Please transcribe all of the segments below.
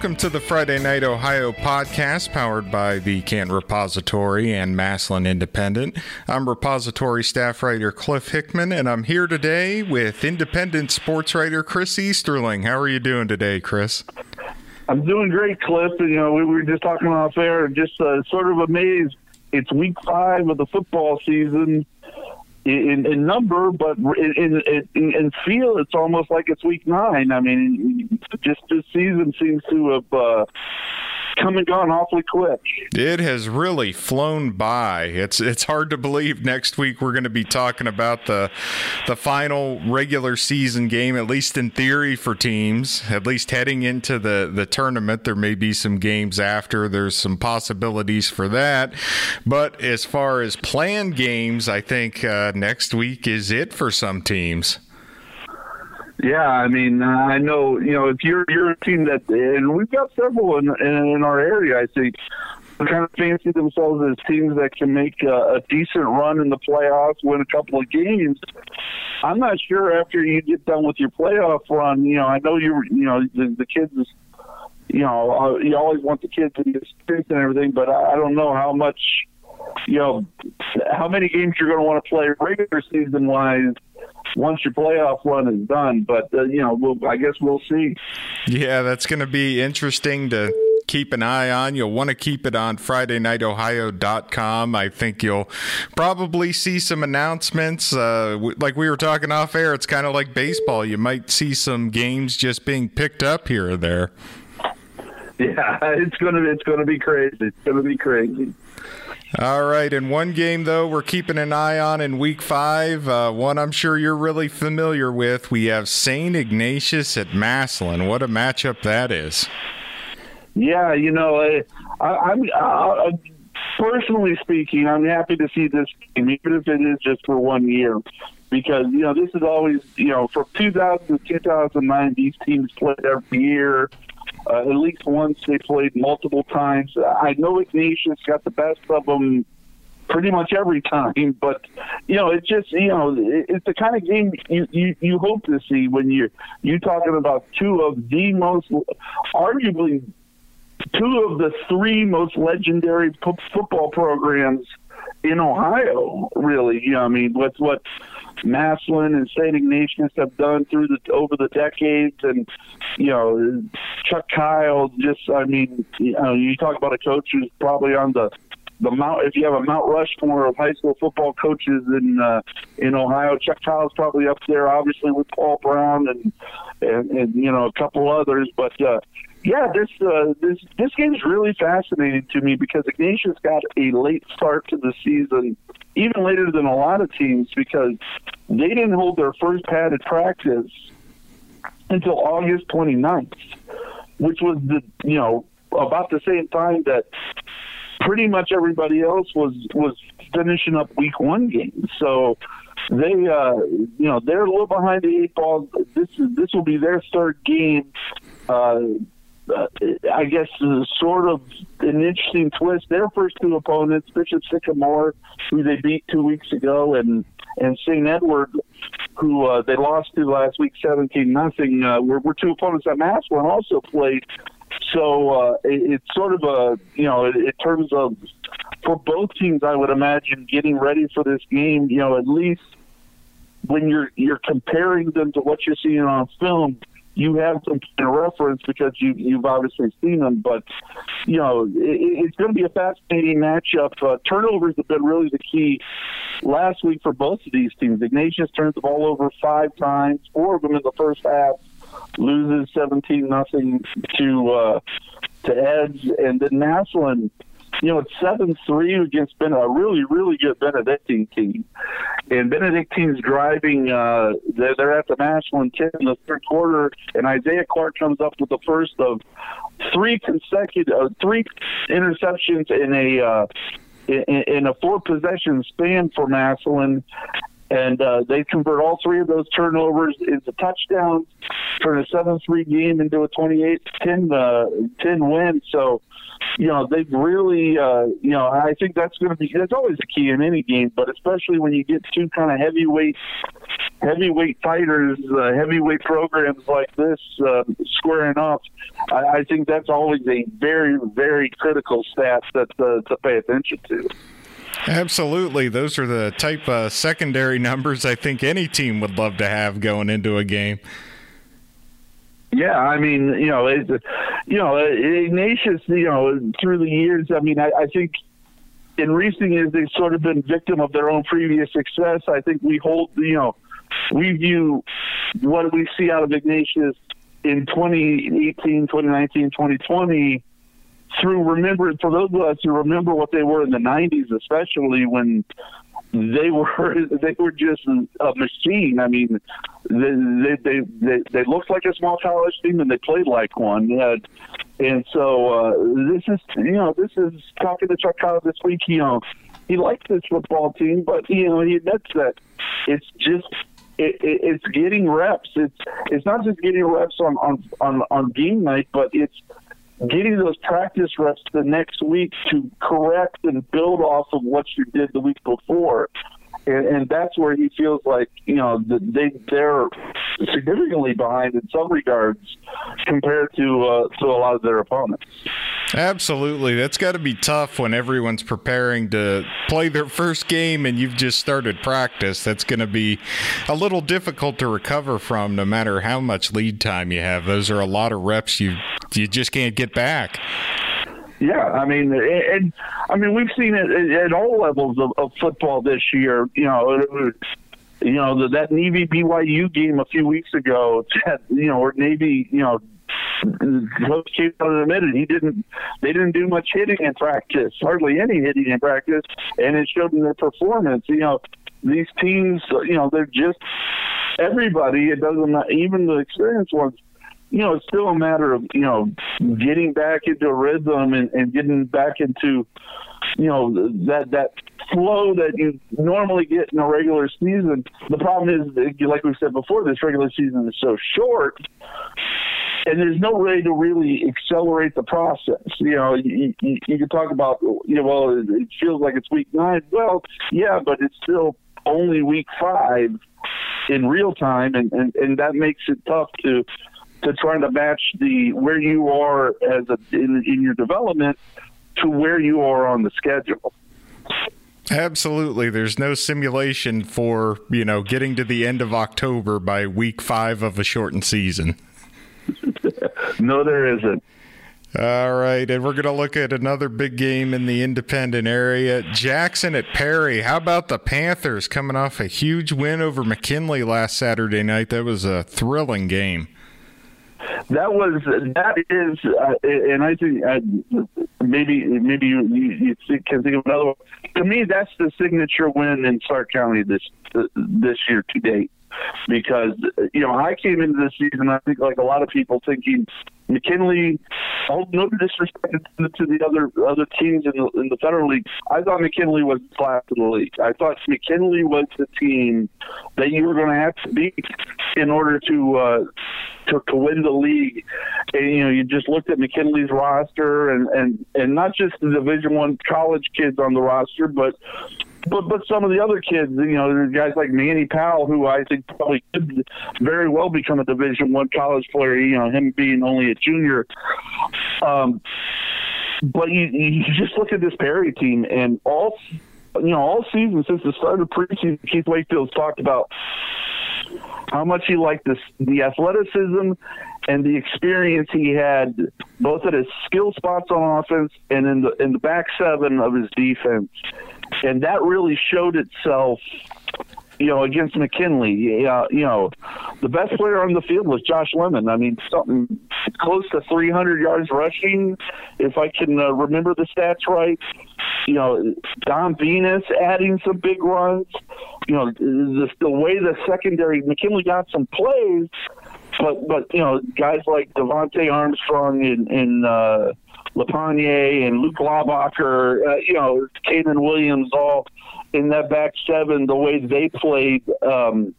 Welcome to the Friday Night Ohio podcast powered by the Canton Repository and Massillon Independent. I'm repository staff writer Cliff Hickman, and I'm here today with independent sports writer Chris Easterling. How are you doing today, Chris? I'm doing great, Cliff. You know, we were just talking off air, just uh, sort of amazed. It's week five of the football season in, in number, but in, in, in, feel, it's almost like it's week nine. I mean, just this season seems to have uh, come and gone awfully quick. It has really flown by. It's it's hard to believe next week we're going to be talking about the the final regular season game, at least in theory for teams. At least heading into the the tournament, there may be some games after. There's some possibilities for that, but as far as planned games, I think uh, next week is it for some teams. Yeah, I mean, I know you know if you're you're a team that, and we've got several in in in our area. I think kind of fancy themselves as teams that can make a, a decent run in the playoffs, win a couple of games. I'm not sure after you get done with your playoff run. You know, I know you you know the, the kids. You know, uh, you always want the kids to get experience and everything, but I, I don't know how much you know, how many games you're going to want to play regular season wise once your playoff run is done. But uh, you know, we'll, I guess we'll see. Yeah, that's going to be interesting to keep an eye on. You'll want to keep it on FridayNightOhio.com. I think you'll probably see some announcements. Uh, like we were talking off air, it's kind of like baseball. You might see some games just being picked up here or there. Yeah, it's gonna it's gonna be crazy. It's gonna be crazy. All right, and one game though we're keeping an eye on in Week Five. Uh, one I'm sure you're really familiar with. We have Saint Ignatius at Massillon. What a matchup that is! Yeah, you know, I, I, am personally speaking, I'm happy to see this game, even if it is just for one year, because you know this is always you know from 2000 to 2009, these teams played every year. Uh, at least once they played multiple times. I know Ignatius got the best of them pretty much every time, but you know, it's just you know, it's the kind of game you you, you hope to see when you're you talking about two of the most, arguably, two of the three most legendary p- football programs in Ohio. Really, you know, I mean, what's what Massillon and St. Ignatius have done through the over the decades, and you know Chuck Kyle. Just I mean, you know, you talk about a coach who's probably on the the mount. If you have a Mount Rushmore of high school football coaches in uh, in Ohio, Chuck Kyle's probably up there, obviously with Paul Brown and and, and you know a couple others, but. uh yeah, this uh, this this game is really fascinating to me because Ignatius got a late start to the season, even later than a lot of teams, because they didn't hold their first padded practice until August 29th, which was the you know about the same time that pretty much everybody else was was finishing up week one games. So they uh you know they're a little behind the eight ball. This is this will be their third game. Uh, uh, I guess, uh, sort of an interesting twist. Their first two opponents, Bishop Sycamore, who they beat two weeks ago, and and St. Edward, who uh, they lost to last week, seventeen nothing. Uh, were, were two opponents that Massillon also played. So uh, it, it's sort of a you know, in, in terms of for both teams, I would imagine getting ready for this game. You know, at least when you're you're comparing them to what you're seeing on film you have some kind of reference because you you've obviously seen them. But you know, it, it's going to be a fascinating matchup. Uh, turnovers have been really the key last week for both of these teams. Ignatius turns the ball over five times, four of them in the first half. Loses seventeen nothing to uh, to Eds, and then Massillon you know, it's seven three against ben, a really really good Benedictine team, and Benedictine's driving. Uh, they're, they're at the Massillon ten in the third quarter, and Isaiah Clark comes up with the first of three consecutive uh, three interceptions in a. Uh, in, in a four possession span for Massillon, and uh, they convert all three of those turnovers into touchdowns, turn a 7-3 game into a 28-10 uh, 10 win. So you know, they've really, uh, you know, I think that's going to be, that's always a key in any game, but especially when you get two kind of heavyweight heavyweight fighters, uh, heavyweight programs like this uh, squaring off, I, I think that's always a very, very critical stat that uh, to pay attention to. Absolutely. Those are the type of secondary numbers I think any team would love to have going into a game. Yeah, I mean, you know, it, you know, Ignatius, you know, through the years, I mean, I, I think in recent years they've sort of been victim of their own previous success. I think we hold, you know, we view what we see out of Ignatius in 2018, 2019, 2020 through remember for those of us who remember what they were in the 90s, especially when they were they were just a machine. I mean, they they they, they looked like a small college team and they played like one. And, and so uh, this is you know this is talking to Chuck Collins this week. You know, he likes this football team, but you know he admits that it's just it, it, it's getting reps. It's it's not just getting reps on on on, on game night, but it's getting those practice reps the next week to correct and build off of what you did the week before. And, and that's where he feels like you know they they're significantly behind in some regards compared to uh, to a lot of their opponents. Absolutely. That's got to be tough when everyone's preparing to play their first game and you've just started practice. That's going to be a little difficult to recover from no matter how much lead time you have. Those are a lot of reps you you just can't get back. Yeah, I mean, and I mean we've seen it at all levels of, of football this year. You know, you know that Navy BYU game a few weeks ago. You know, or Navy, you know, Coach Case admitted he didn't. They didn't do much hitting in practice, hardly any hitting in practice, and it showed in their performance. You know, these teams, you know, they're just everybody. It doesn't even the experienced ones. You know, it's still a matter of you know getting back into a rhythm and, and getting back into you know that that flow that you normally get in a regular season. The problem is, like we said before, this regular season is so short and there's no way to really accelerate the process. You know, you, you, you can talk about, you know, well, it feels like it's week nine. Well, yeah, but it's still only week five in real time, and, and, and that makes it tough to to try to match the where you are as a in, in your development to where you are on the schedule. Absolutely. There's no simulation for, you know, getting to the end of October by week five of a shortened season. no, there isn't. All right, and we're going to look at another big game in the independent area. Jackson at Perry. How about the Panthers coming off a huge win over McKinley last Saturday night? That was a thrilling game. That was that is, uh, and I think uh, maybe maybe you, you, you can think of another one. To me, that's the signature win in Stark County this this year to date because you know I came into this season I think like a lot of people thinking McKinley. Oh, no disrespect to the other other teams in the, in the federal league. I thought McKinley was the class of the league. I thought McKinley was the team that you were going to have to beat in order to uh, to, to win the league. And you know, you just looked at McKinley's roster and and and not just the Division One college kids on the roster, but but but some of the other kids, you know, there's guys like Manny Powell, who I think probably could very well become a Division One college player. You know, him being only a junior. Um, but you, you just look at this Perry team, and all you know, all season since the start of preseason, Keith Wakefield's talked about how much he liked this, the athleticism and the experience he had both at his skill spots on offense and in the in the back seven of his defense and that really showed itself you know, against McKinley. Uh, you know, the best player on the field was Josh Lemon. I mean, something close to 300 yards rushing, if I can uh, remember the stats right. You know, Don Venus adding some big runs. You know, the, the way the secondary McKinley got some plays, but but you know, guys like Devontae Armstrong and and uh, Laponier and Luke Laubacher, uh, you know, Caden Williams, all in that back seven, the way they played. Um,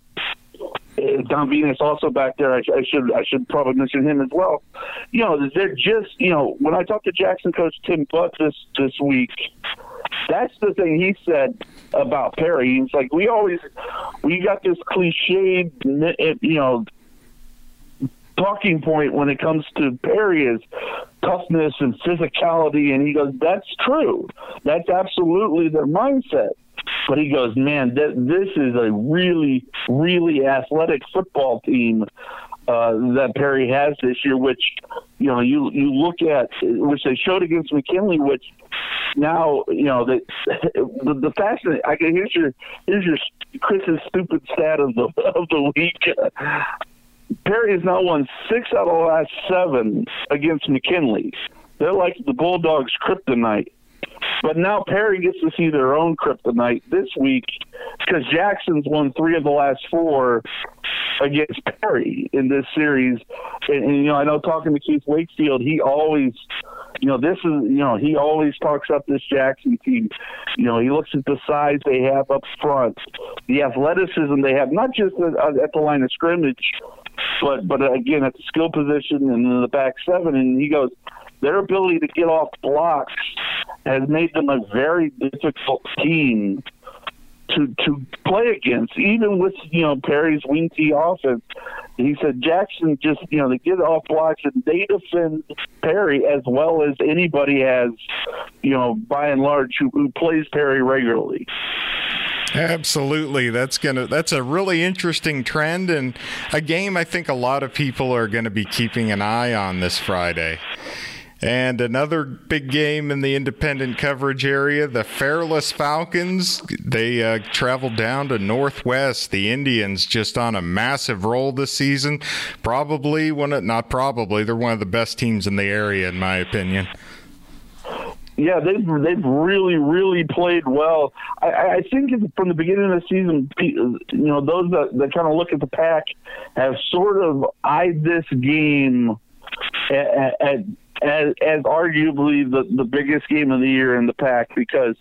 Don Venus also back there. I, I, should I should probably mention him as well. You know, they're just you know when I talked to Jackson coach Tim Butt this this week, that's the thing he said about Perry. He's like, we always we got this cliched, you know, talking point when it comes to Perry is toughness and physicality, and he goes, "That's true. That's absolutely their mindset." But he goes, "Man, th- this is a really, really athletic football team." Uh, that Perry has this year, which you know you you look at, which they showed against McKinley, which now you know the the, the fascinating. I can here's your here's your Chris's stupid stat of the of the week. Perry has now won six out of the last seven against McKinley. They're like the Bulldogs' kryptonite. But now Perry gets to see their own kryptonite this week because Jackson's won three of the last four against Perry in this series. And, and, you know, I know talking to Keith Wakefield, he always, you know, this is, you know, he always talks up this Jackson team. You know, he looks at the size they have up front, the athleticism they have, not just at, at the line of scrimmage, but but again at the skill position and in the back seven. And he goes, their ability to get off blocks has made them a very difficult team to to play against, even with you know Perry's wing offense. He said Jackson just you know they get off blocks and they defend Perry as well as anybody has, you know, by and large who, who plays Perry regularly. Absolutely. That's going to that's a really interesting trend and a game I think a lot of people are going to be keeping an eye on this Friday. And another big game in the independent coverage area, the Fairless Falcons. They uh, traveled down to Northwest. The Indians just on a massive roll this season. Probably one of, not probably, they're one of the best teams in the area, in my opinion. Yeah, they've they've really really played well. I, I think from the beginning of the season, you know, those that, that kind of look at the pack have sort of eyed this game at as, as arguably the, the biggest game of the year in the pack because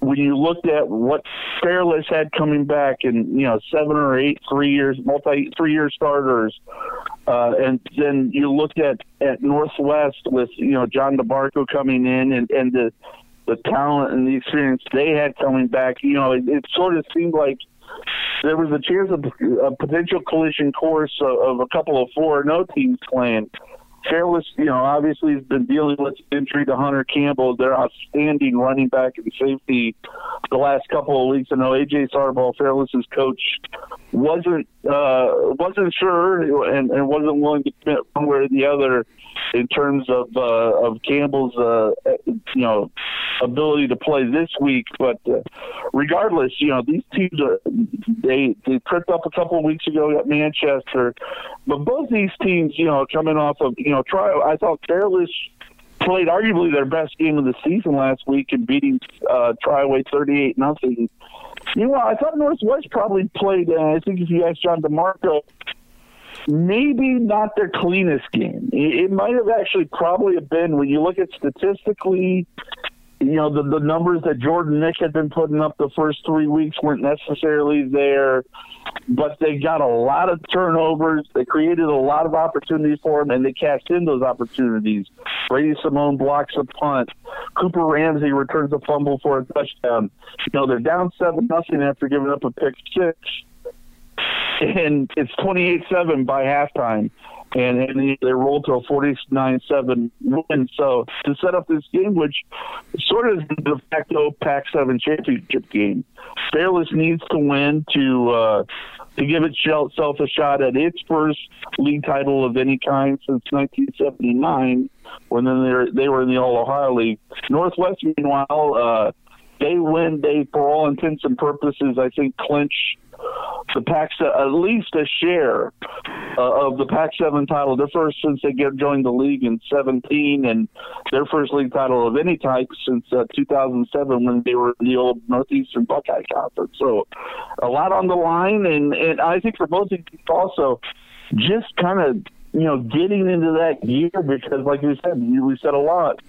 when you looked at what Fairless had coming back in you know seven or eight three years multi three year starters, uh, and then you looked at at Northwest with you know John DeMarco coming in and and the the talent and the experience they had coming back, you know it, it sort of seemed like there was a chance of a potential collision course of, of a couple of four no teams playing. Fairless, you know, obviously has been dealing with injury to Hunter Campbell. Their outstanding running back and safety the last couple of weeks. I know AJ Sarball, Fairless's coach, wasn't uh, wasn't sure and, and wasn't willing to commit one way or the other in terms of uh, of Campbell's uh, you know ability to play this week. But uh, regardless, you know these teams are they they tripped up a couple of weeks ago at Manchester, but both these teams, you know, coming off of you know try. I thought Fairless played arguably their best game of the season last week in beating uh, Triway thirty-eight nothing. You know, I thought Northwest probably played. Uh, I think if you ask John DeMarco, maybe not their cleanest game. It, it might have actually probably have been when you look at statistically you know the the numbers that Jordan Nick had been putting up the first three weeks weren't necessarily there, but they got a lot of turnovers. They created a lot of opportunities for them, and they cashed in those opportunities. Brady Simone blocks a punt. Cooper Ramsey returns a fumble for a touchdown. You know they're down seven nothing after giving up a pick six, and it's twenty eight seven by halftime and, and they rolled to a 49-7 win. So to set up this game, which sort of is the de facto Pac-7 championship game, Fairless needs to win to uh, to give itself a shot at its first league title of any kind since 1979, when then they were, they were in the All Ohio League. Northwest, meanwhile, uh, they win. They, for all intents and purposes, I think clinch the Pac at least a share uh, of the Pac-7 title. Their first since they get joined the league in 17, and their first league title of any type since uh, 2007 when they were in the old Northeastern Buckeye Conference. So a lot on the line, and and I think for both of you also just kind of you know, getting into that gear because, like you said, we said a lot.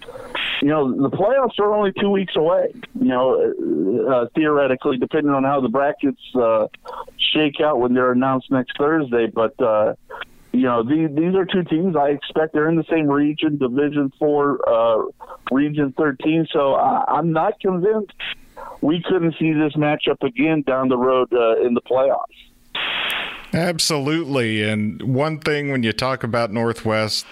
You know, the playoffs are only two weeks away. You know, uh, theoretically, depending on how the brackets uh, shake out when they're announced next Thursday. But uh, you know, these these are two teams I expect they're in the same region, Division Four, uh, Region Thirteen. So I, I'm not convinced we couldn't see this matchup again down the road uh, in the playoffs. Absolutely. And one thing when you talk about Northwest,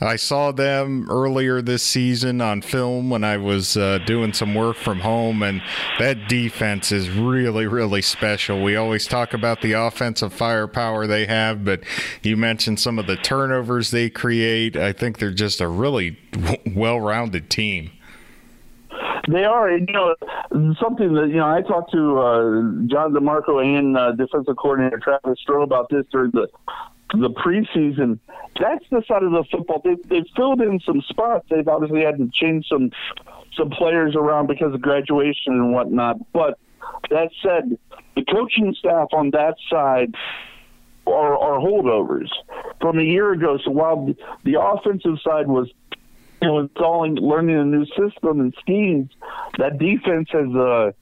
I saw them earlier this season on film when I was uh, doing some work from home, and that defense is really, really special. We always talk about the offensive firepower they have, but you mentioned some of the turnovers they create. I think they're just a really well rounded team. They are, you know, something that you know. I talked to uh, John DeMarco and uh, defensive coordinator Travis Stroh about this during the the preseason. That's the side of the football. They, they've filled in some spots. They've obviously had to change some some players around because of graduation and whatnot. But that said, the coaching staff on that side are, are holdovers from a year ago. So while the, offensive side was know, installing, learning a new system and schemes, that defense has uh,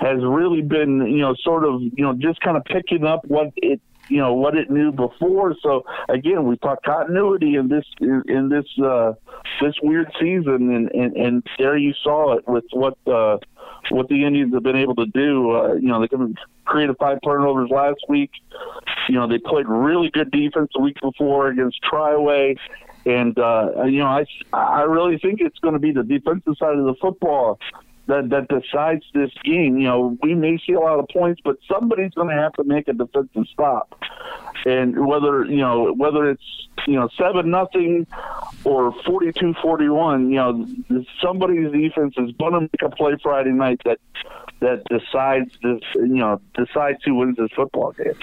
has really been, you know, sort of, you know, just kind of picking up what it you know what it knew before. So again, we talk continuity in this in this uh, this weird season, and, and and there you saw it with what uh, what the Indians have been able to do. Uh, you know, they created five turnovers last week. You know, they played really good defense the week before against Triway. And uh, you know, I I really think it's going to be the defensive side of the football that that decides this game. You know, we may see a lot of points, but somebody's going to have to make a defensive stop. And whether you know whether it's you know seven nothing or 42-41, you know somebody's defense is going to make a play Friday night that that decides this. You know, decides who wins this football game.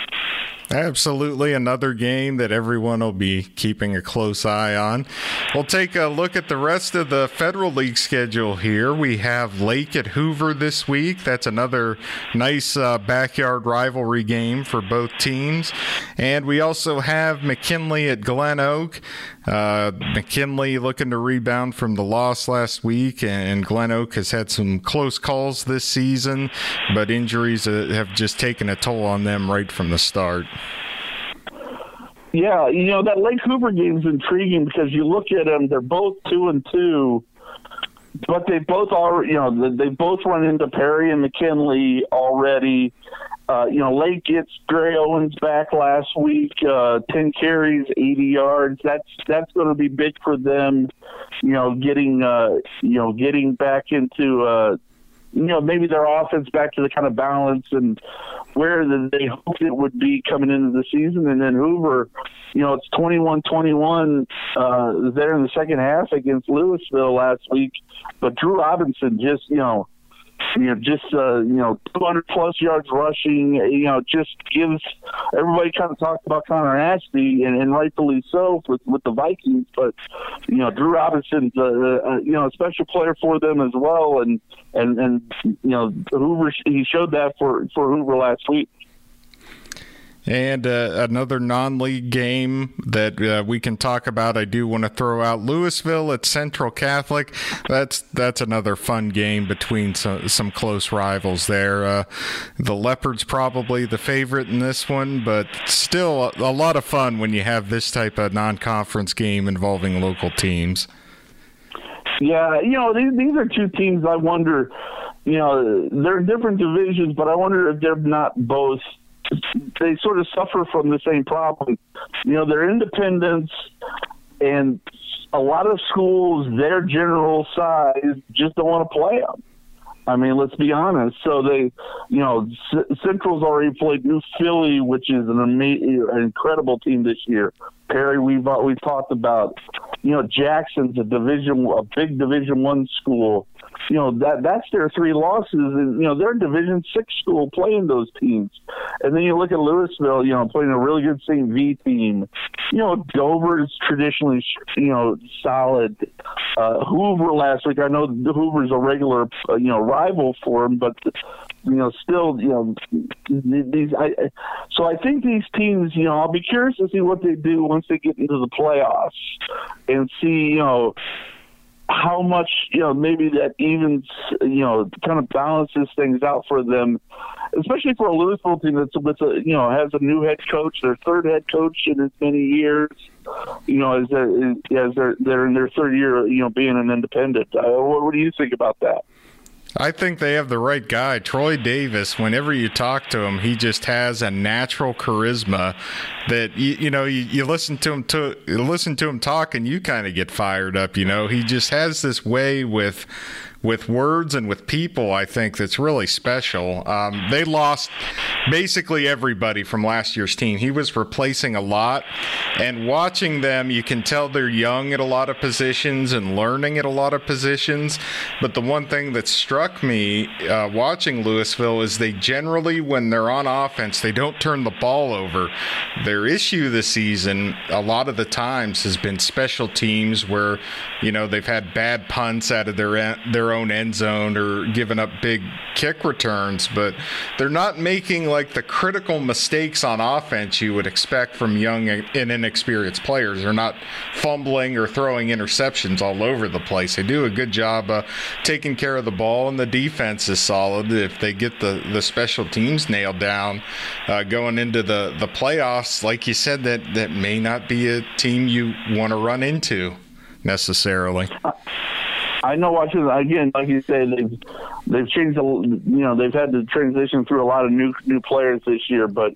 Absolutely, another game that everyone will be keeping a close eye on. We'll take a look at the rest of the Federal League schedule here. We have Lake at Hoover this week. That's another nice uh, backyard rivalry game for both teams. And we also have McKinley at Glen Oak. Uh, McKinley looking to rebound from the loss last week, and Glen Oak has had some close calls this season, but injuries uh, have just taken a toll on them right from the start. Yeah, you know that Lake Hoover game is intriguing because you look at them; they're both two and two, but they both are, you know, they both run into Perry and McKinley already. Uh, you know, Lake gets Gray Owens back last week, uh, ten carries, eighty yards. That's that's going to be big for them. You know, getting uh, you know getting back into uh, you know, maybe their offense back to the kind of balance and where they hoped it would be coming into the season. And then Hoover, you know, it's 21-21 uh, there in the second half against Louisville last week. But Drew Robinson just, you know, you know, just uh, you know, 200 plus yards rushing. You know, just gives everybody kind of talks about Connor Ashby, and, and rightfully so with with the Vikings. But you know, Drew Robinson's uh, uh, you know a special player for them as well, and and and you know, Hoover he showed that for for Hoover last week. And uh, another non league game that uh, we can talk about, I do want to throw out Louisville at Central Catholic. That's that's another fun game between some, some close rivals there. Uh, the Leopards probably the favorite in this one, but still a, a lot of fun when you have this type of non conference game involving local teams. Yeah, you know, these, these are two teams I wonder, you know, they're different divisions, but I wonder if they're not both they sort of suffer from the same problem. You know, they're independents, and a lot of schools, their general size, just don't want to play them. I mean, let's be honest. So they, you know, C- Central's already played New Philly, which is an amazing, an incredible team this year. Perry, we've uh, we've talked about. You know, Jackson's a division, a big Division One school you know that that's their three losses, and you know they're a Division Six school playing those teams. And then you look at Louisville, you know, playing a really good St. V team. You know, Dover's traditionally, you know, solid. Uh, Hoover last week, I know Hoover's a regular, uh, you know, rival for him, but you know, still, you know, these. I, so I think these teams, you know, I'll be curious to see what they do once they get into the playoffs and see, you know how much you know maybe that even, you know kind of balances things out for them, especially for a Louisville team that's with a you know has a new head coach, their third head coach in as many years. You know, as they're, as they're they're in their third year, you know, being an independent. Uh, what, what do you think about that? I think they have the right guy. Troy Davis, whenever you talk to him, he just has a natural charisma that you, you know, you, you listen to him to listen to him talk and you kind of get fired up, you know. He just has this way with with words and with people, I think that's really special. Um, they lost basically everybody from last year's team. He was replacing a lot, and watching them, you can tell they're young at a lot of positions and learning at a lot of positions. But the one thing that struck me uh, watching Louisville is they generally, when they're on offense, they don't turn the ball over. Their issue this season, a lot of the times, has been special teams where you know they've had bad punts out of their their own end zone or giving up big kick returns, but they're not making like the critical mistakes on offense you would expect from young and inexperienced players. They're not fumbling or throwing interceptions all over the place. They do a good job uh, taking care of the ball, and the defense is solid. If they get the, the special teams nailed down uh, going into the, the playoffs, like you said, that, that may not be a team you want to run into necessarily. I know watching again, like you said, they've they've changed. The, you know, they've had to transition through a lot of new new players this year, but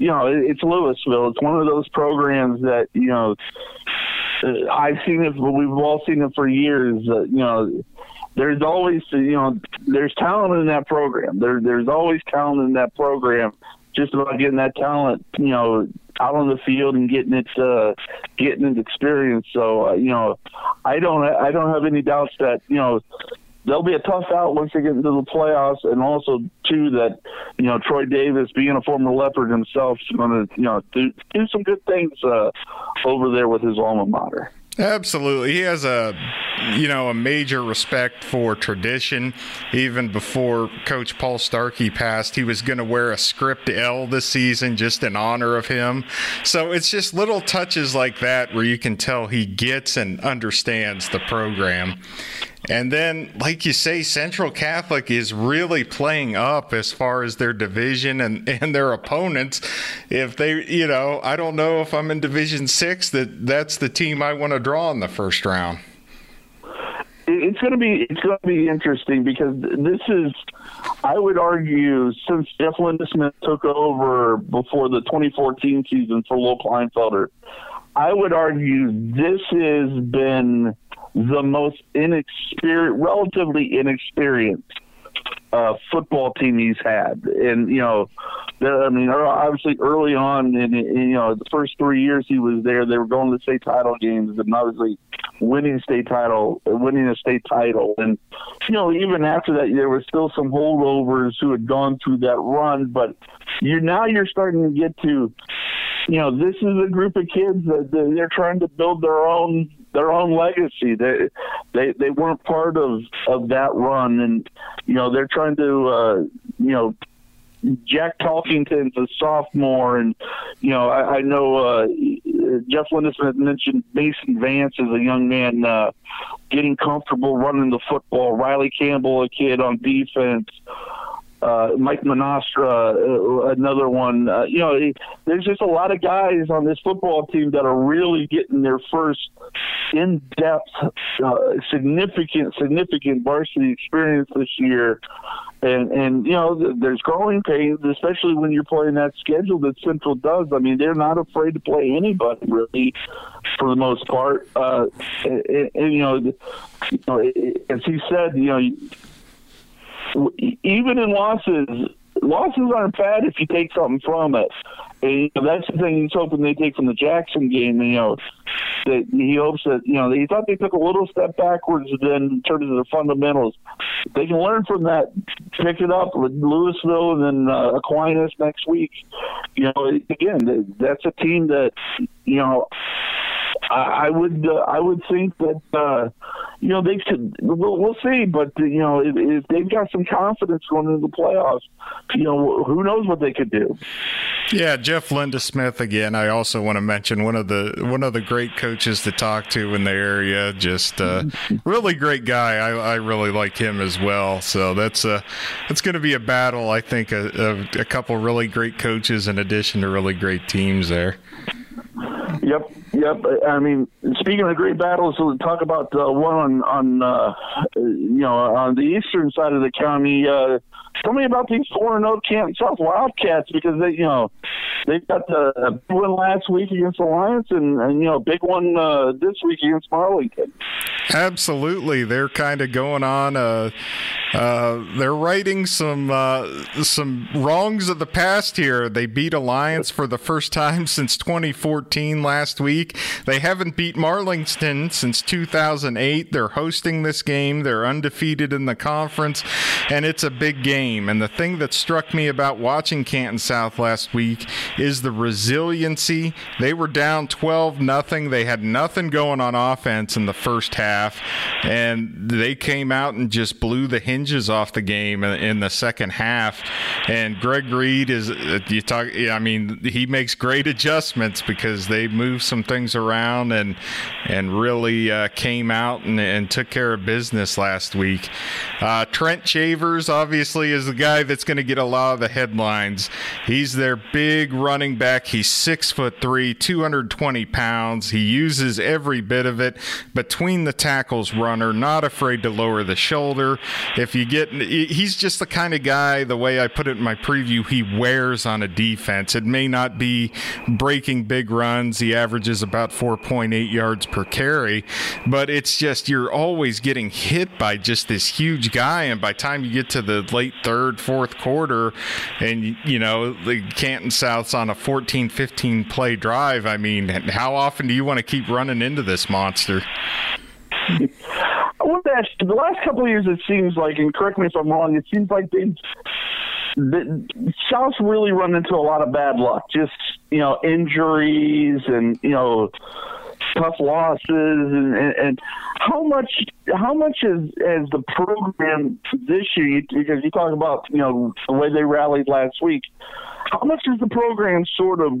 you know, it, it's Louisville. It's one of those programs that you know uh, I've seen it, but we've all seen it for years. Uh, you know, there's always you know there's talent in that program. There there's always talent in that program. Just about getting that talent, you know, out on the field and getting it uh, getting it experience. So uh, you know, I don't I don't have any doubts that you know they'll be a tough out once they get into the playoffs, and also too that you know Troy Davis, being a former Leopard himself, is going to you know do do some good things uh, over there with his alma mater. Absolutely. He has a you know a major respect for tradition. Even before coach Paul Starkey passed, he was going to wear a script L this season just in honor of him. So it's just little touches like that where you can tell he gets and understands the program. And then, like you say, Central Catholic is really playing up as far as their division and, and their opponents. If they, you know, I don't know if I'm in Division Six that that's the team I want to draw in the first round. It's going to be it's going to be interesting because this is, I would argue, since Jeff Lindesmith took over before the 2014 season for Lowell Kleinfelder, I would argue this has been the most inexperienced, relatively inexperienced uh, football team he's had. And, you know, I mean, obviously early on, in, in, you know, the first three years he was there, they were going to state title games and obviously winning state title, winning a state title. And, you know, even after that, there were still some holdovers who had gone through that run. But you now you're starting to get to, you know, this is a group of kids that they're trying to build their own their own legacy. They they they weren't part of of that run, and you know they're trying to uh, you know Jack Talkington's a sophomore, and you know I, I know uh, Jeff Lindesmith mentioned Mason Vance as a young man uh, getting comfortable running the football. Riley Campbell, a kid on defense Mike Monastra, uh, another one. Uh, you know, there's just a lot of guys on this football team that are really getting their first in-depth, uh, significant, significant varsity experience this year. And and you know, there's growing pains, especially when you're playing that schedule that Central does. I mean, they're not afraid to play anybody really, for the most part. Uh, and, and you know, you know, as he said, you know even in losses, losses aren't bad if you take something from it. And that's the thing he's hoping they take from the Jackson game. You know, that he hopes that you know he thought they took a little step backwards and then in terms of the fundamentals. They can learn from that, pick it up with Louisville and then uh, Aquinas next week. You know, again, that's a team that you know I, would uh, I would think that uh, you know they could. We'll, we'll see, but you know if, if they've got some confidence going into the playoffs, you know who knows what they could do. Yeah, Jeff Lindesmith again. I also want to mention one of the one of the great coaches to talk to in the area. Just uh, really great guy. I, I really like him as well. So that's uh that's going to be a battle. I think a, a, a couple really great coaches in addition to really great teams there. Yep, yep. I mean, speaking of great battles, we'll talk about uh, one on, on uh, you know, on the eastern side of the county. Uh, tell me about these four and zero oh Canton South Wildcats because they, you know, they got the win last week against Alliance and, and you know, big one uh, this week against Marlington. Absolutely, they're kind of going on. Uh, uh, they're righting some uh, some wrongs of the past here. They beat Alliance for the first time since 2014 last week. They haven't beat Marlington since 2008. They're hosting this game. They're undefeated in the conference, and it's a big game. And the thing that struck me about watching Canton South last week is the resiliency. They were down 12 nothing. They had nothing going on offense in the first half, and they came out and just blew the hinges off the game in the second half. And Greg Reed is you talk. I mean, he makes great adjustments because they moved some things around and and really uh, came out and, and, took care of business last week. Uh, Trent Shavers obviously is the guy that's going to get a lot of the headlines. He's their big running back. He's six foot three, 220 pounds. He uses every bit of it between the tackles. Runner, not afraid to lower the shoulder. If you get, he's just the kind of guy. The way I put it in my preview, he wears on a defense. It may not be breaking big runs. He averages about 4.8 yards per carry, but it's just you're always getting hit by just this huge guy. And by time you get to the late third, fourth quarter, and you know the Canton South's on a 14, 15 play drive. I mean, how often do you want to keep running into this monster? I want to ask the last couple of years, it seems like, and correct me if I'm wrong, it seems like they the South's really run into a lot of bad luck. Just you know, injuries and you know, tough losses, and, and, and how much how much is as the program year? Because you talk about you know the way they rallied last week. How much is the program sort of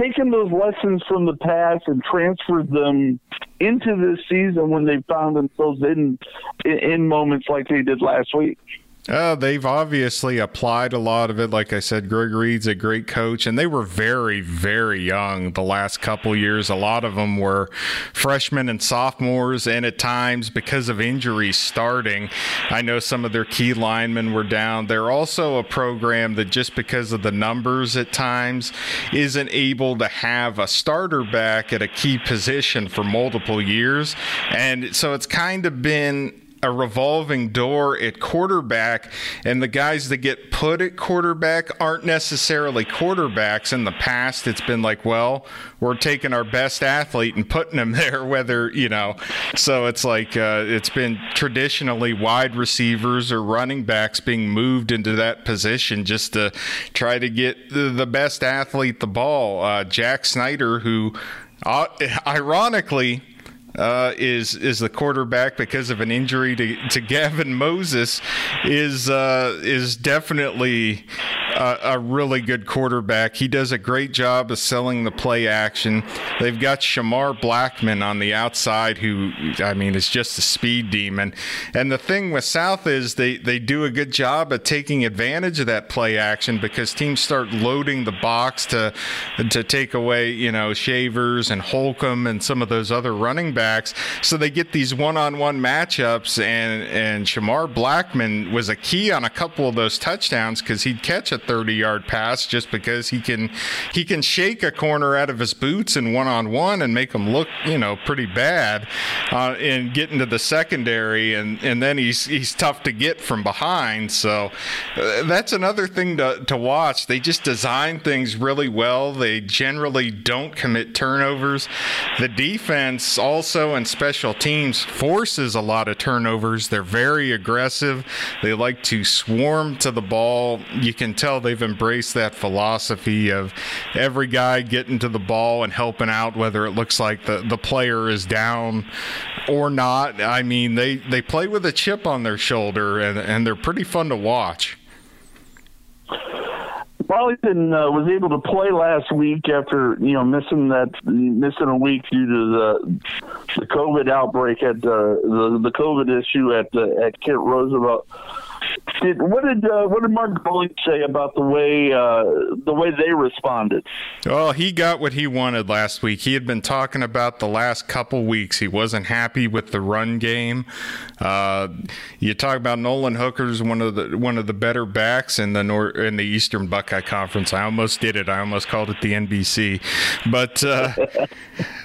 taken those lessons from the past and transferred them into this season when they found themselves in in moments like they did last week? Uh, they've obviously applied a lot of it. Like I said, Greg Reed's a great coach, and they were very, very young the last couple years. A lot of them were freshmen and sophomores, and at times, because of injuries starting, I know some of their key linemen were down. They're also a program that, just because of the numbers at times, isn't able to have a starter back at a key position for multiple years. And so it's kind of been a revolving door at quarterback, and the guys that get put at quarterback aren't necessarily quarterbacks. In the past, it's been like, well, we're taking our best athlete and putting him there, whether, you know, so it's like uh, it's been traditionally wide receivers or running backs being moved into that position just to try to get the, best athlete the ball. Uh, Jack Snyder, who uh, ironically, uh, is is the quarterback because of an injury to, to Gavin Moses is uh, is definitely a, a, really good quarterback. He does a great job of selling the play action. They've got Shamar Blackman on the outside, who I mean is just a speed demon. And the thing with South is they they do a good job of taking advantage of that play action because teams start loading the box to to take away you know Shavers and Holcomb and some of those other running backs. So they get these one-on-one matchups, and and Shamar Blackman was a key on a couple of those touchdowns because he'd catch a 30 yard pass just because he can he can shake a corner out of his boots in one on one and make him look you know pretty bad uh, and get into the secondary. And and then he's he's tough to get from behind. So uh, that's another thing to, to watch. They just design things really well. They generally don't commit turnovers. The defense also and special teams forces a lot of turnovers. They're very aggressive. They like to swarm to the ball. You can tell they've embraced that philosophy of every guy getting to the ball and helping out, whether it looks like the, the player is down or not. I mean, they, they play with a chip on their shoulder, and, and they're pretty fun to watch. Marlington uh, was able to play last week after you know missing that missing a week due to the the COVID outbreak at uh, the the COVID issue at uh, at Kent Roosevelt Did, what did uh, what did Mark Goling say about the way uh, the way they responded? Well, he got what he wanted last week. He had been talking about the last couple weeks. He wasn't happy with the run game. Uh, you talk about Nolan Hooker's one of the one of the better backs in the North in the Eastern Buckeye Conference. I almost did it. I almost called it the NBC, but. Uh,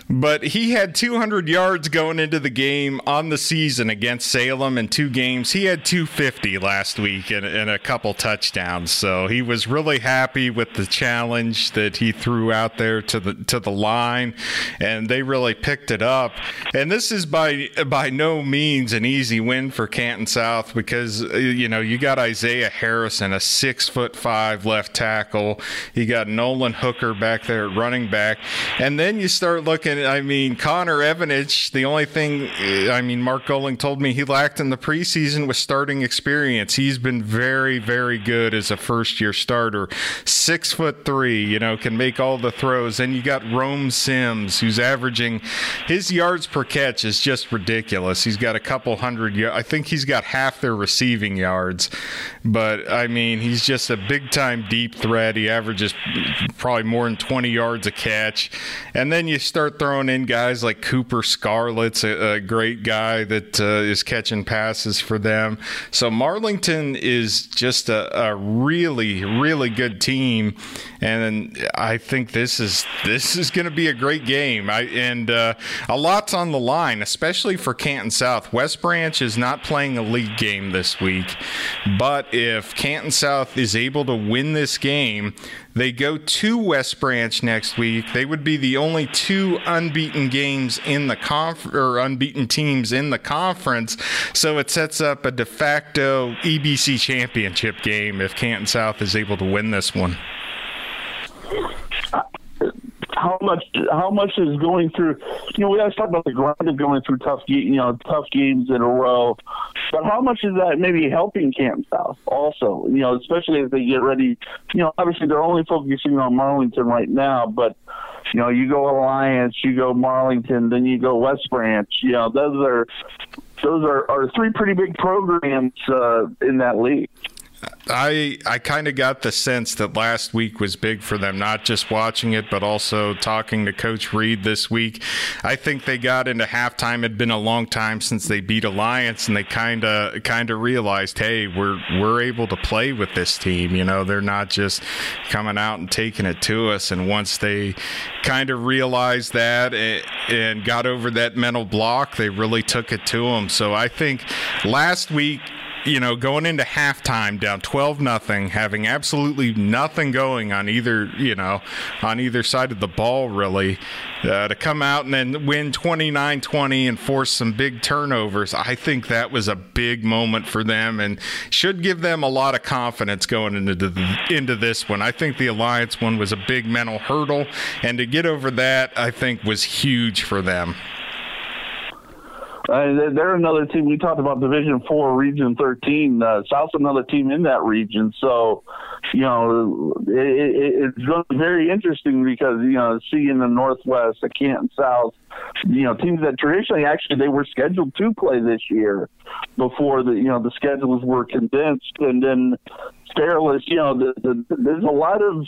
but he had 200 yards going into the game on the season against Salem in two games. He had 250 last week and, and, a couple touchdowns. So he was really happy with the challenge that he threw out there to the to the line, and they really picked it up. And this is by by no means an easy win for Canton South because uh, you know you got Isaiah Harrison, a six foot five left tackle. You got Nolan Hooker back there at running back, and then you start looking I mean, Connor Evanich, the only thing, uh, I mean, Mark Goling told me he lacked in the preseason was starting experience. He's been very, very good as a first year starter. Six foot three, you know, can make all the throws. And you got Rome Sims, who's averaging his yards per catch is just ridiculous. He's got a couple hundred, yards. I think he's got half their receiving yards. But, I mean, he's just a big time deep threat. He averages probably more than 20 yards a catch. And then you start throwing throwing in guys like Cooper Scarlett's a, a great guy that uh, is catching passes for them. So Marlington is just a, a really, really good team, and I think this is this is going to be a great game. I, and uh, a lot's on the line, especially for Canton South. West Branch is not playing a league game this week, but if Canton South is able to win this game, they go to West Branch next week. They would be the only two unbeaten games in the conf or unbeaten teams in the conference. So it sets up a de facto EBC championship game if Canton South is able to win this one uh, how much how much is going through you know we always talk about the grind of going through tough you know tough games in a row but how much is that maybe helping Canton South also? You know especially as they get ready you know obviously they're only focusing on Marlington right now but you know you go Alliance you go Marlington then you go West Branch you know those are those are, are three pretty big programs uh, in that league I I kind of got the sense that last week was big for them, not just watching it, but also talking to Coach Reed this week. I think they got into halftime. It had been a long time since they beat Alliance, and they kind of kind of realized, hey, we're we're able to play with this team. You know, they're not just coming out and taking it to us. And once they kind of realized that and got over that mental block, they really took it to them. So I think last week you know, going into halftime down 12 nothing, having absolutely nothing going on either, you know, on either side of the ball, really, uh, to come out and then win 29 20 and force some big turnovers, I think that was a big moment for them and should give them a lot of confidence going into, the, into this one. I think the Alliance one was a big mental hurdle, and to get over that, I think, was huge for them. Uh, they're another team. We talked about Division Four, Region 13. Uh, South's another team in that region. So, you know, it, it, it's very interesting because you know, seeing the Northwest, the Canton South, you know, teams that traditionally actually they were scheduled to play this year before the you know the schedules were condensed, and then Fairless, you know, the, the, there's a lot of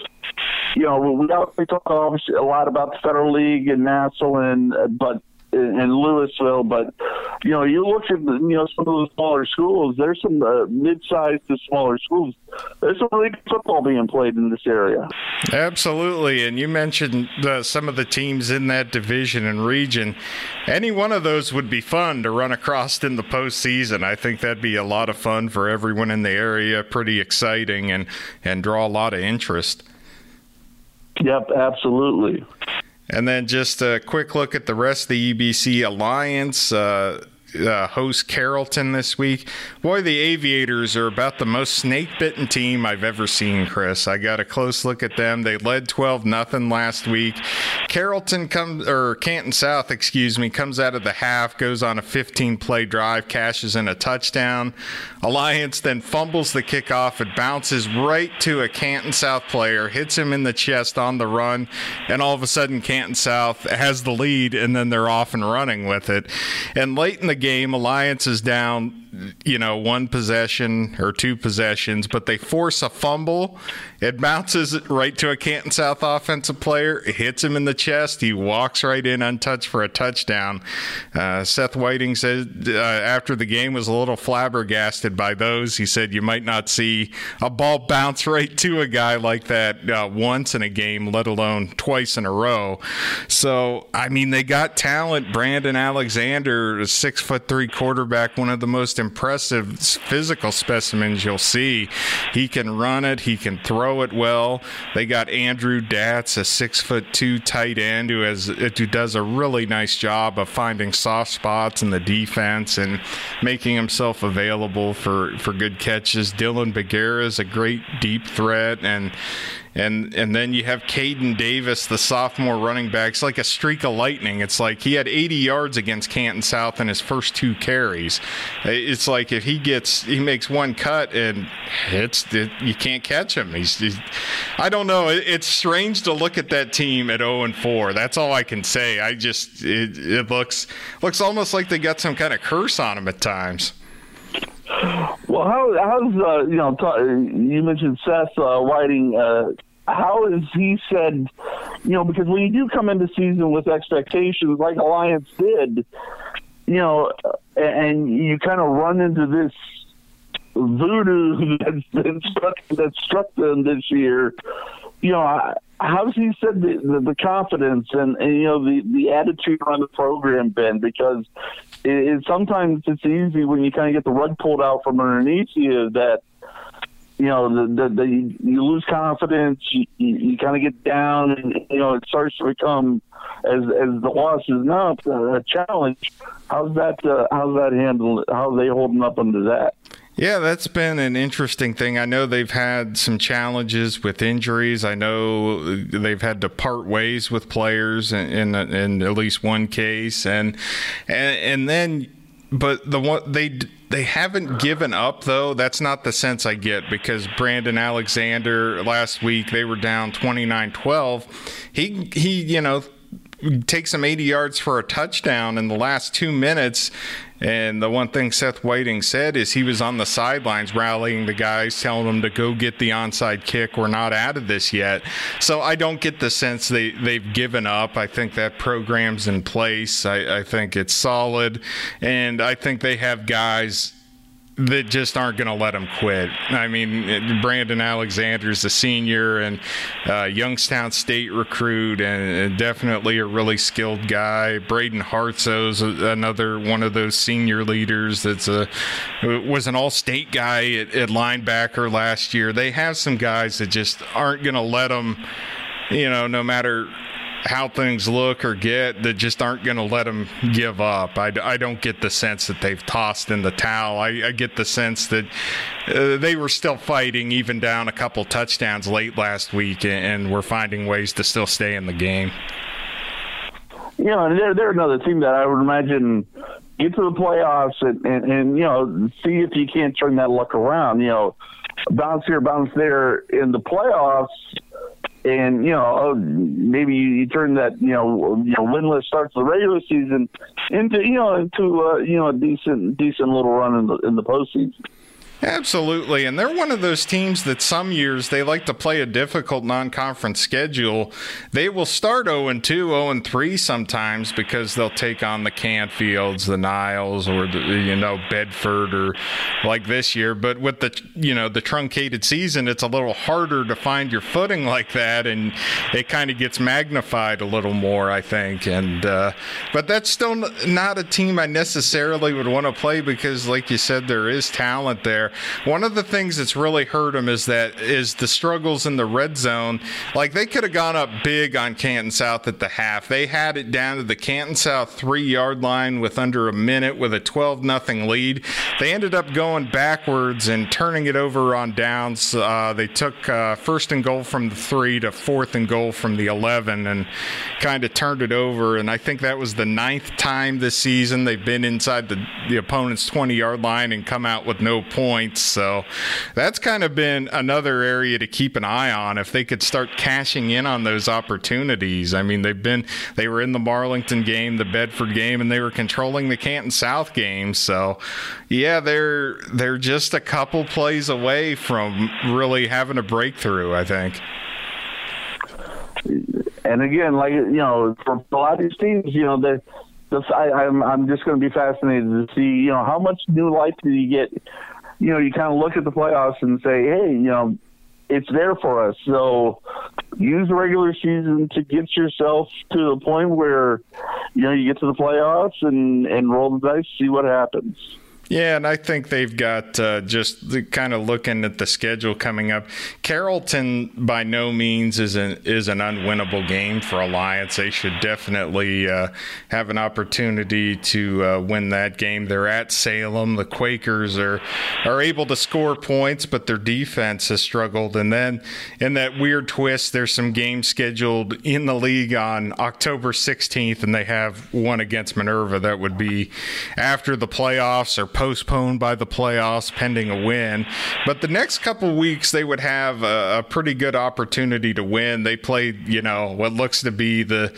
you know, we talk obviously a lot about the Federal League and Massillon, but in Louisville, but you know, you look at the, you know some of the smaller schools. There's some uh, mid-sized to smaller schools. There's some really good football being played in this area. Absolutely, and you mentioned uh, some of the teams in that division and region. Any one of those would be fun to run across in the postseason. I think that'd be a lot of fun for everyone in the area. Pretty exciting and and draw a lot of interest. Yep, absolutely. And then just a quick look at the rest of the EBC Alliance. Uh, uh, host Carrollton this week. Boy, the Aviators are about the most snake bitten team I've ever seen, Chris. I got a close look at them. They led 12 nothing last week. Carrollton comes, or Canton South, excuse me, comes out of the half, goes on a 15 play drive, cashes in a touchdown. Alliance then fumbles the kickoff. It bounces right to a Canton South player, hits him in the chest on the run, and all of a sudden, Canton South has the lead, and then they're off and running with it. And late in the game, Alliance is down you know, one possession or two possessions, but they force a fumble. It bounces right to a Canton South offensive player. It hits him in the chest. He walks right in untouched for a touchdown. Uh, Seth Whiting said uh, after the game was a little flabbergasted by those. He said you might not see a ball bounce right to a guy like that uh, once in a game, let alone twice in a row. So, I mean, they got talent. Brandon Alexander, a six foot three quarterback, one of the most impressive physical specimens you'll see. He can run it, he can throw it well. They got Andrew Datz, a six foot two tight end who has who does a really nice job of finding soft spots in the defense and making himself available for for good catches. Dylan Bagheera is a great deep threat and and and then you have Caden Davis, the sophomore running back. It's like a streak of lightning. It's like he had 80 yards against Canton South in his first two carries. It's like if he gets he makes one cut and it's it, you can't catch him. He's, he's I don't know. It, it's strange to look at that team at 0 and 4. That's all I can say. I just it, it looks looks almost like they got some kind of curse on them at times. Well, how how's uh, you know you mentioned Seth uh, Whiting. Uh, how has he said? You know, because when you do come into season with expectations, like Alliance did, you know, and you kind of run into this voodoo that's been struck that struck them this year. You know, how's he said the, the, the confidence and, and, you know the the attitude on the program been because it, it sometimes it's easy when you kind of get the rug pulled out from underneath you that you know the, the, the you lose confidence you, you, you kind of get down and you know it starts to become as as the loss is not a challenge how's that uh, how's that handled how are they holding up under that yeah, that's been an interesting thing. I know they've had some challenges with injuries. I know they've had to part ways with players in in, in at least one case, and and and then, but the one they they haven't given up though. That's not the sense I get because Brandon Alexander last week they were down 29-12. He he you know takes him 80 yards for a touchdown in the last two minutes. And the one thing Seth Whiting said is he was on the sidelines rallying the guys, telling them to go get the onside kick. We're not out of this yet. So I don't get the sense they, they've given up. I think that program's in place. I, I think it's solid. And I think they have guys that just aren't going to let him quit. I mean, Brandon Alexander's a senior and uh, Youngstown State recruit, and definitely a really skilled guy. Braden Hartso's another one of those senior leaders that's a was an All-State guy at, at linebacker last year. They have some guys that just aren't going to let them. You know, no matter how things look or get that just aren't going to let them give up. I, I don't get the sense that they've tossed in the towel. I, I get the sense that uh, they were still fighting, even down a couple touchdowns late last week, and, and we're finding ways to still stay in the game. You know, and they're, they're another team that I would imagine get to the playoffs and, and, and you know see if you can't turn that luck around. You know, bounce here, bounce there in the playoffs and you know oh, maybe you turn that you know you know winless starts the regular season into you know into uh, you know a decent decent little run in the in the postseason. Absolutely. And they're one of those teams that some years they like to play a difficult non conference schedule. They will start 0 2, 0 3 sometimes because they'll take on the Canfields, the Niles, or the, you know, Bedford or like this year. But with the, you know, the truncated season, it's a little harder to find your footing like that. And it kind of gets magnified a little more, I think. And, uh, but that's still not a team I necessarily would want to play because, like you said, there is talent there. One of the things that's really hurt them is that is the struggles in the red zone. Like they could have gone up big on Canton South at the half. They had it down to the Canton South three yard line with under a minute with a 12 nothing lead. They ended up going backwards and turning it over on downs. Uh, they took uh, first and goal from the three to fourth and goal from the 11 and kind of turned it over. And I think that was the ninth time this season they've been inside the, the opponent's 20 yard line and come out with no points points. So that's kind of been another area to keep an eye on if they could start cashing in on those opportunities. I mean, they've been they were in the Marlington game, the Bedford game, and they were controlling the Canton South game. So yeah, they're they're just a couple plays away from really having a breakthrough. I think. And again, like you know, for a lot of these teams, you know, the, the I, I'm I'm just going to be fascinated to see, you know, how much new life do you get. You know, you kind of look at the playoffs and say, hey, you know, it's there for us. So use the regular season to get yourself to the point where you know you get to the playoffs and and roll the dice, see what happens. Yeah, and I think they've got uh, just the, kind of looking at the schedule coming up. Carrollton by no means is an is an unwinnable game for Alliance. They should definitely uh, have an opportunity to uh, win that game. They're at Salem. The Quakers are are able to score points, but their defense has struggled. And then in that weird twist, there's some games scheduled in the league on October 16th, and they have one against Minerva that would be after the playoffs or postponed by the playoffs pending a win. But the next couple weeks, they would have a, a, pretty good opportunity to win. They played, you know, what looks to be the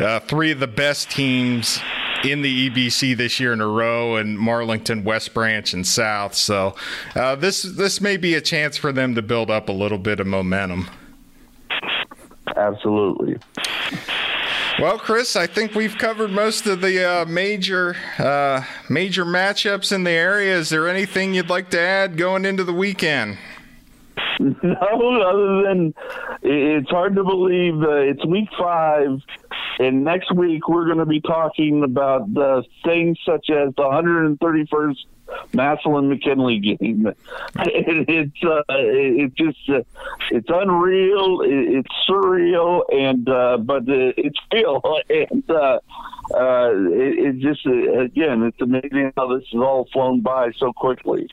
uh, three of the best teams in the EBC this year in a row, and Marlington, West Branch, and South. So uh, this this may be a chance for them to build up a little bit of momentum. Absolutely. Well, Chris, I think we've covered most of the uh, major uh, major matchups in the area. Is there anything you'd like to add going into the weekend? No, other than it's hard to believe uh, it's week five, and next week we're going to be talking about uh, things such as the 131st Massillon McKinley game. it's uh, it just uh, it's unreal. it's surreal, and uh, but it's real, and uh, uh, it, it just uh, again, it's amazing how this has all flown by so quickly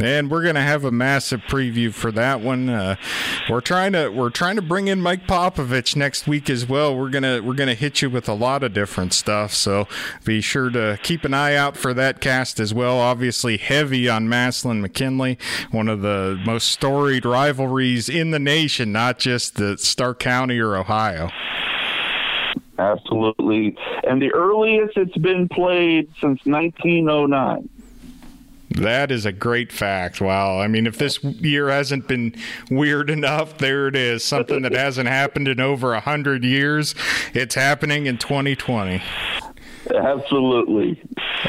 and we're going to have a massive preview for that one. Uh, we're trying to we're trying to bring in Mike Popovich next week as well. We're gonna we're gonna hit you with a lot of different stuff, so be sure to keep an eye out for that cast as well. Obviously, heavy on Massillon McKinley, one of the most storied rivalries in the nation, not just the Stark County or Ohio. Absolutely, and the earliest it's been played since 1909. That is a great fact. Wow. I mean, if this year hasn't been weird enough, there it is. Something that hasn't happened in over a hundred years. It's happening in 2020. Absolutely.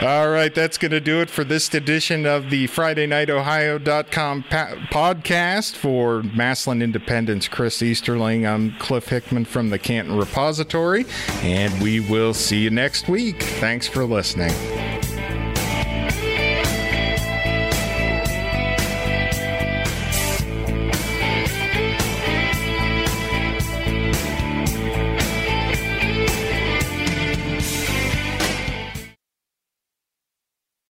All right, that's going to do it for this edition of the FridayNightOhio.com pa- podcast for Massillon Independent's. Chris Easterling, I'm Cliff Hickman from the Canton Repository, and we will see you next week. Thanks for listening.